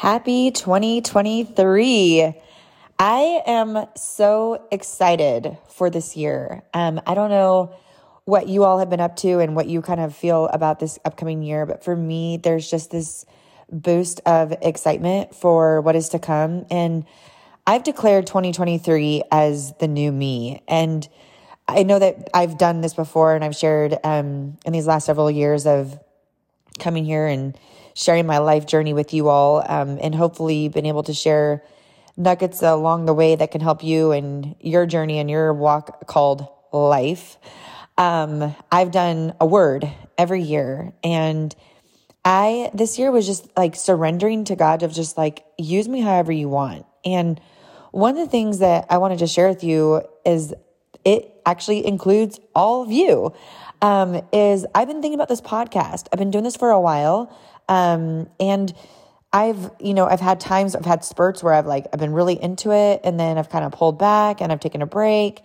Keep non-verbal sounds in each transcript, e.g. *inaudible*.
Happy 2023. I am so excited for this year. Um, I don't know what you all have been up to and what you kind of feel about this upcoming year, but for me, there's just this boost of excitement for what is to come. And I've declared 2023 as the new me. And I know that I've done this before and I've shared um, in these last several years of coming here and sharing my life journey with you all um, and hopefully been able to share nuggets along the way that can help you in your journey and your walk called life. Um, I've done a word every year and I this year was just like surrendering to God of just like use me however you want. And one of the things that I wanted to share with you is it actually includes all of you. Um, is I've been thinking about this podcast. I've been doing this for a while. Um, and I've, you know, I've had times, I've had spurts where I've like, I've been really into it and then I've kind of pulled back and I've taken a break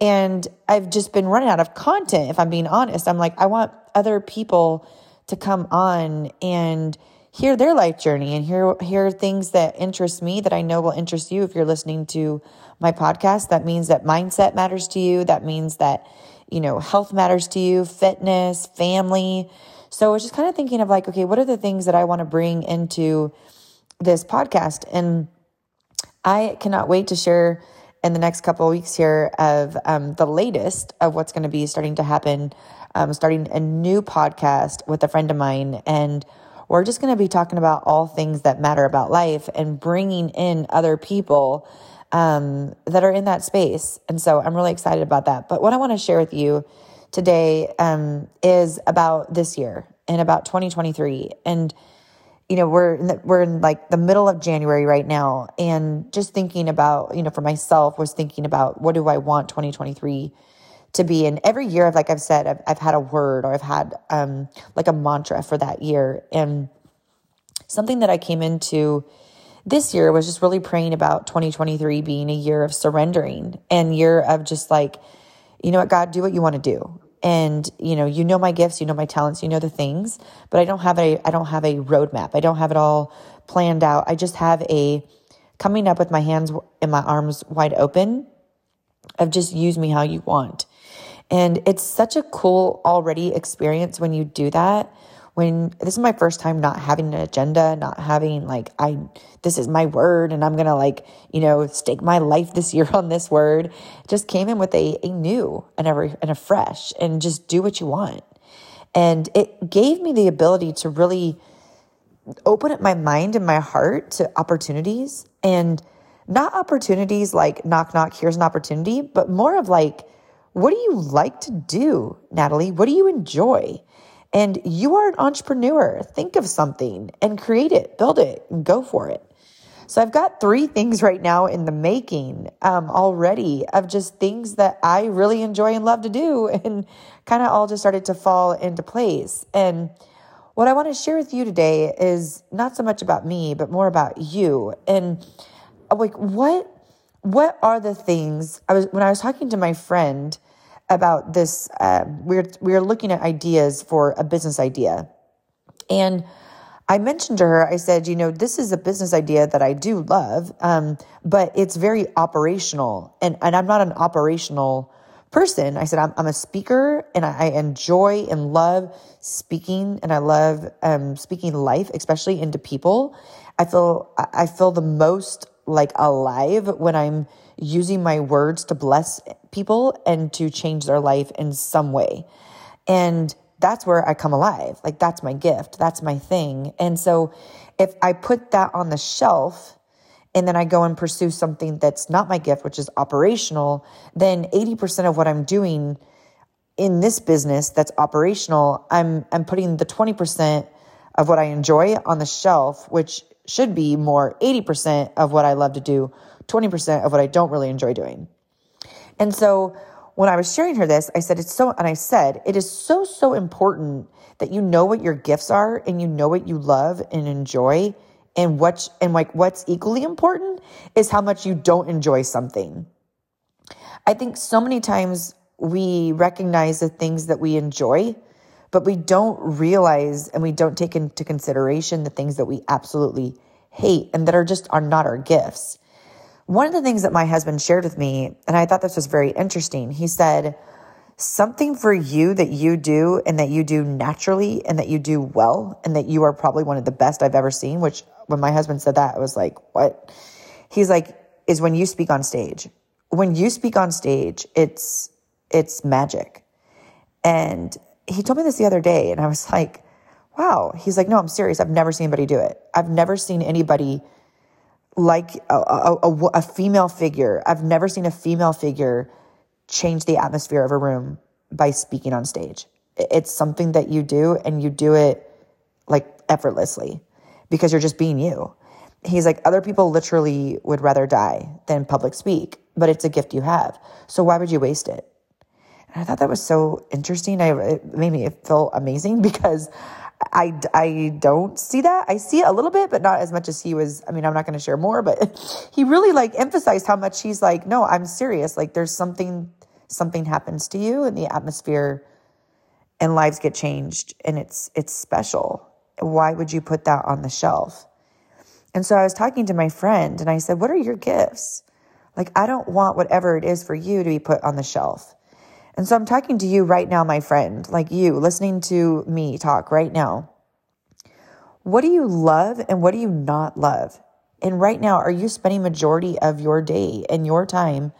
and I've just been running out of content. If I'm being honest, I'm like, I want other people to come on and hear their life journey and hear, hear things that interest me that I know will interest you. If you're listening to my podcast, that means that mindset matters to you. That means that, you know, health matters to you, fitness, family, so I was just kind of thinking of like, okay, what are the things that I want to bring into this podcast? And I cannot wait to share in the next couple of weeks here of um, the latest of what's going to be starting to happen. Um, starting a new podcast with a friend of mine, and we're just going to be talking about all things that matter about life and bringing in other people um, that are in that space. And so I'm really excited about that. But what I want to share with you today um, is about this year and about 2023 and you know we're in the, we're in like the middle of January right now. And just thinking about you know for myself was thinking about what do I want 2023 to be? And every year I've like I've said I've, I've had a word or I've had um, like a mantra for that year. And something that I came into this year was just really praying about 2023 being a year of surrendering and year of just like you know what, God, do what you want to do. And you know, you know my gifts, you know my talents, you know the things, but I don't have a I don't have a roadmap. I don't have it all planned out. I just have a coming up with my hands and my arms wide open of just use me how you want. And it's such a cool already experience when you do that when this is my first time not having an agenda, not having like, I, this is my word and I'm going to like, you know, stake my life this year *laughs* on this word, just came in with a, a new and a, and a fresh and just do what you want. And it gave me the ability to really open up my mind and my heart to opportunities and not opportunities like knock, knock, here's an opportunity, but more of like, what do you like to do, Natalie? What do you enjoy? And you are an entrepreneur. Think of something and create it, build it, and go for it. So I've got three things right now in the making um, already of just things that I really enjoy and love to do, *laughs* and kind of all just started to fall into place. And what I want to share with you today is not so much about me, but more about you. And like, what what are the things I was when I was talking to my friend about this. Uh, we're we're looking at ideas for a business idea, and I mentioned to her. I said, you know, this is a business idea that I do love, um, but it's very operational, and and I'm not an operational person. I said, I'm, I'm a speaker and I, I, enjoy and love speaking and I love um, speaking life, especially into people. I feel, I feel the most like alive when I'm using my words to bless people and to change their life in some way. And that's where I come alive. Like that's my gift. That's my thing. And so if I put that on the shelf and then I go and pursue something that's not my gift, which is operational, then 80% of what I'm doing in this business that's operational, I'm I'm putting the 20% of what I enjoy on the shelf, which should be more 80% of what I love to do, 20% of what I don't really enjoy doing. And so when I was sharing her this, I said, it's so, and I said, it is so, so important that you know what your gifts are and you know what you love and enjoy. And what, and like what's equally important is how much you don't enjoy something. I think so many times we recognize the things that we enjoy, but we don't realize and we don't take into consideration the things that we absolutely hate and that are just are not our gifts. One of the things that my husband shared with me, and I thought this was very interesting, he said, something for you that you do and that you do naturally and that you do well and that you are probably one of the best I've ever seen, which when my husband said that, I was like, what? He's like, is when you speak on stage. When you speak on stage, it's it's magic. And he told me this the other day, and I was like, wow. He's like, no, I'm serious. I've never seen anybody do it. I've never seen anybody like a, a, a, a female figure. I've never seen a female figure change the atmosphere of a room by speaking on stage. It's something that you do, and you do it like effortlessly because you're just being you. He's like, other people literally would rather die than public speak, but it's a gift you have. So why would you waste it? And I thought that was so interesting. I, it made me feel amazing *laughs* because I, I don't see that. I see it a little bit, but not as much as he was. I mean, I'm not going to share more, but *laughs* he really like emphasized how much he's like, no, I'm serious. Like there's something, something happens to you and the atmosphere and lives get changed and it's, it's special. Why would you put that on the shelf? And so I was talking to my friend and I said, what are your gifts? Like, I don't want whatever it is for you to be put on the shelf. And so I'm talking to you right now, my friend, like you, listening to me talk right now. What do you love and what do you not love? And right now, are you spending majority of your day and your time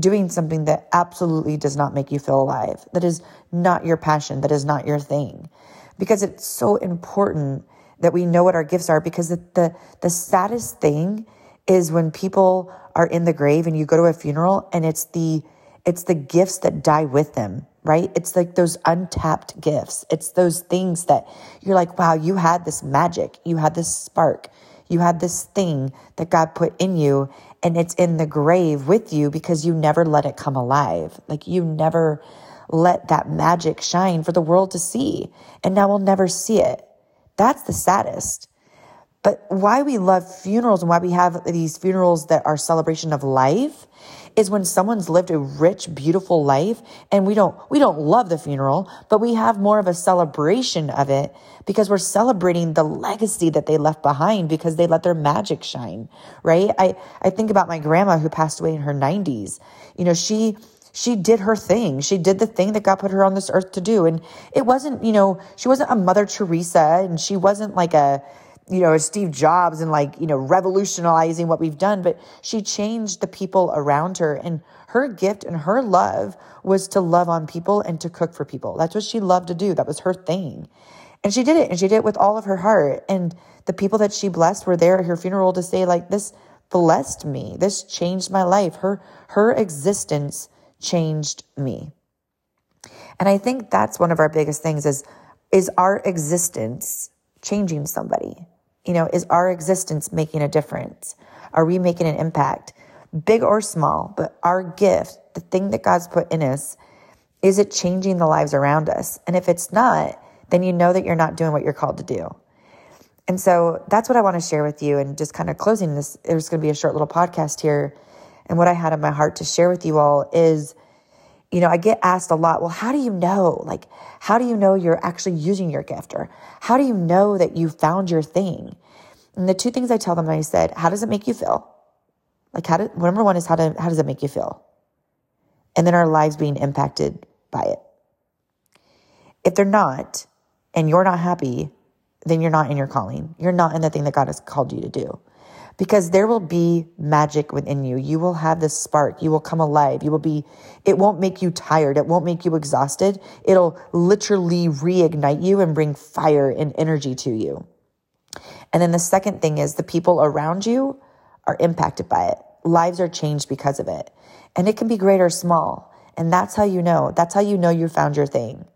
doing something that absolutely does not make you feel alive? That is not your passion, that is not your thing. Because it's so important that we know what our gifts are because the, the, the saddest thing is when people are in the grave and you go to a funeral and it's the it's the gifts that die with them, right? It's like those untapped gifts. It's those things that you're like, wow, you had this magic, you had this spark, you had this thing that God put in you, and it's in the grave with you because you never let it come alive. Like you never let that magic shine for the world to see, and now we'll never see it. That's the saddest. But why we love funerals and why we have these funerals that are celebration of life is when someone's lived a rich, beautiful life and we don't, we don't love the funeral, but we have more of a celebration of it because we're celebrating the legacy that they left behind because they let their magic shine, right? I, I think about my grandma who passed away in her nineties. You know, she, she did her thing. She did the thing that God put her on this earth to do. And it wasn't, you know, she wasn't a Mother Teresa and she wasn't like a, you know, Steve Jobs and like, you know, revolutionizing what we've done, but she changed the people around her. And her gift and her love was to love on people and to cook for people. That's what she loved to do. That was her thing. And she did it and she did it with all of her heart. And the people that she blessed were there at her funeral to say, like, this blessed me. This changed my life. Her, her existence changed me. And I think that's one of our biggest things is, is our existence changing somebody? You know, is our existence making a difference? Are we making an impact, big or small? But our gift, the thing that God's put in us, is it changing the lives around us? And if it's not, then you know that you're not doing what you're called to do. And so that's what I want to share with you. And just kind of closing this, there's going to be a short little podcast here. And what I had in my heart to share with you all is you know, I get asked a lot, well, how do you know? Like, how do you know you're actually using your gift? Or how do you know that you found your thing? And the two things I tell them, I said, how does it make you feel? Like, how do, number one is how, to, how does it make you feel? And then our lives being impacted by it. If they're not, and you're not happy, then you're not in your calling. You're not in the thing that God has called you to do because there will be magic within you. You will have this spark. You will come alive. You will be, it won't make you tired. It won't make you exhausted. It'll literally reignite you and bring fire and energy to you. And then the second thing is the people around you are impacted by it. Lives are changed because of it. And it can be great or small. And that's how you know. That's how you know you found your thing.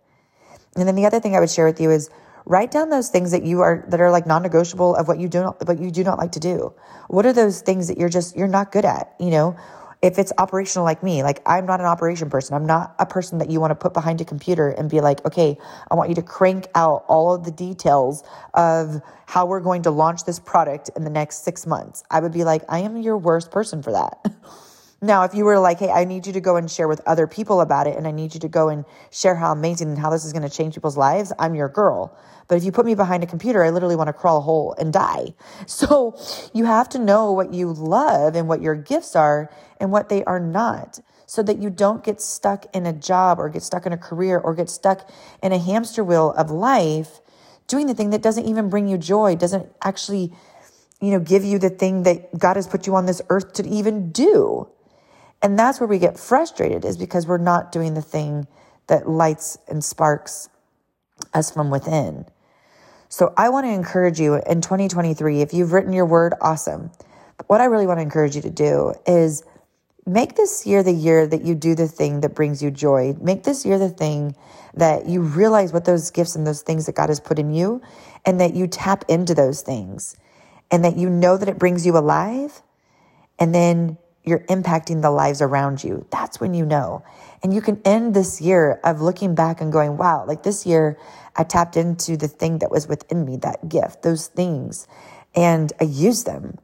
And then the other thing I would share with you is write down those things that you are that are like non-negotiable of what you do not what you do not like to do. What are those things that you're just you're not good at you know? If it's operational like me like i'm not an operation person. I'm not a person that you want to put behind a computer and be like okay i want you to crank out all of the details of how we're going to launch this product in the next six months. I would be like i am your worst person for that *laughs* Now, if you were like, hey, I need you to go and share with other people about it, and I need you to go and share how amazing and how this is going to change people's lives, I'm your girl. But if you put me behind a computer, I literally want to crawl a hole and die. *laughs* So you have to know what you love and what your gifts are and what they are not so that you don't get stuck in a job or get stuck in a career or get stuck in a hamster wheel of life doing the thing that doesn't even bring you joy, doesn't actually, you know, give you the thing that God has put you on this earth to even do. And that's where we get frustrated is because we're not doing the thing that lights and sparks us from within. So I want to encourage you in 2023, if you've written your word, awesome. But what I really want to encourage you to do is make this year the year that you do the thing that brings you joy. Make this year the thing that you realize what those gifts and those things that God has put in you and that you tap into those things and that you know that it brings you alive. And then you're impacting the lives around you. That's when you know. And you can end this year of looking back and going, wow, like this year I tapped into the thing that was within me, that gift, those things, and I used them.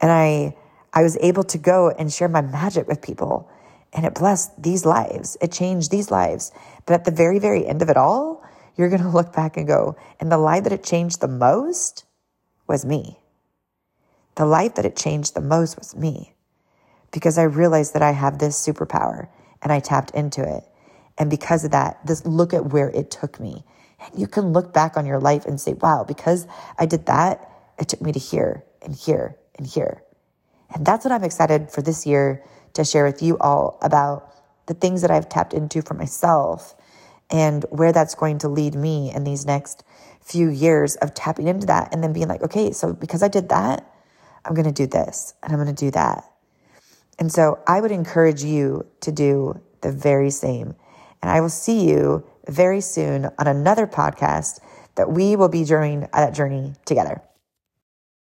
And I I was able to go and share my magic with people. And it blessed these lives. It changed these lives. But at the very, very end of it all, you're going *laughs* to look back and go, and the life that it changed the most was me. The life that it changed the most was me because I realized that I have this superpower and I tapped into it. And because of that, this look at where it took me. And you can look back on your life and say, wow, because I did that, it took me to here and here and here. And that's what I'm excited for this year to share with you all about the things that I've tapped into for myself and where that's going to lead me in these next few years of tapping into that and then being like, okay, so because I did that, I'm going to do this and I'm going to do that and so I would encourage you to do the very same. And I will see you very soon on another podcast that we will be during uh, that journey together.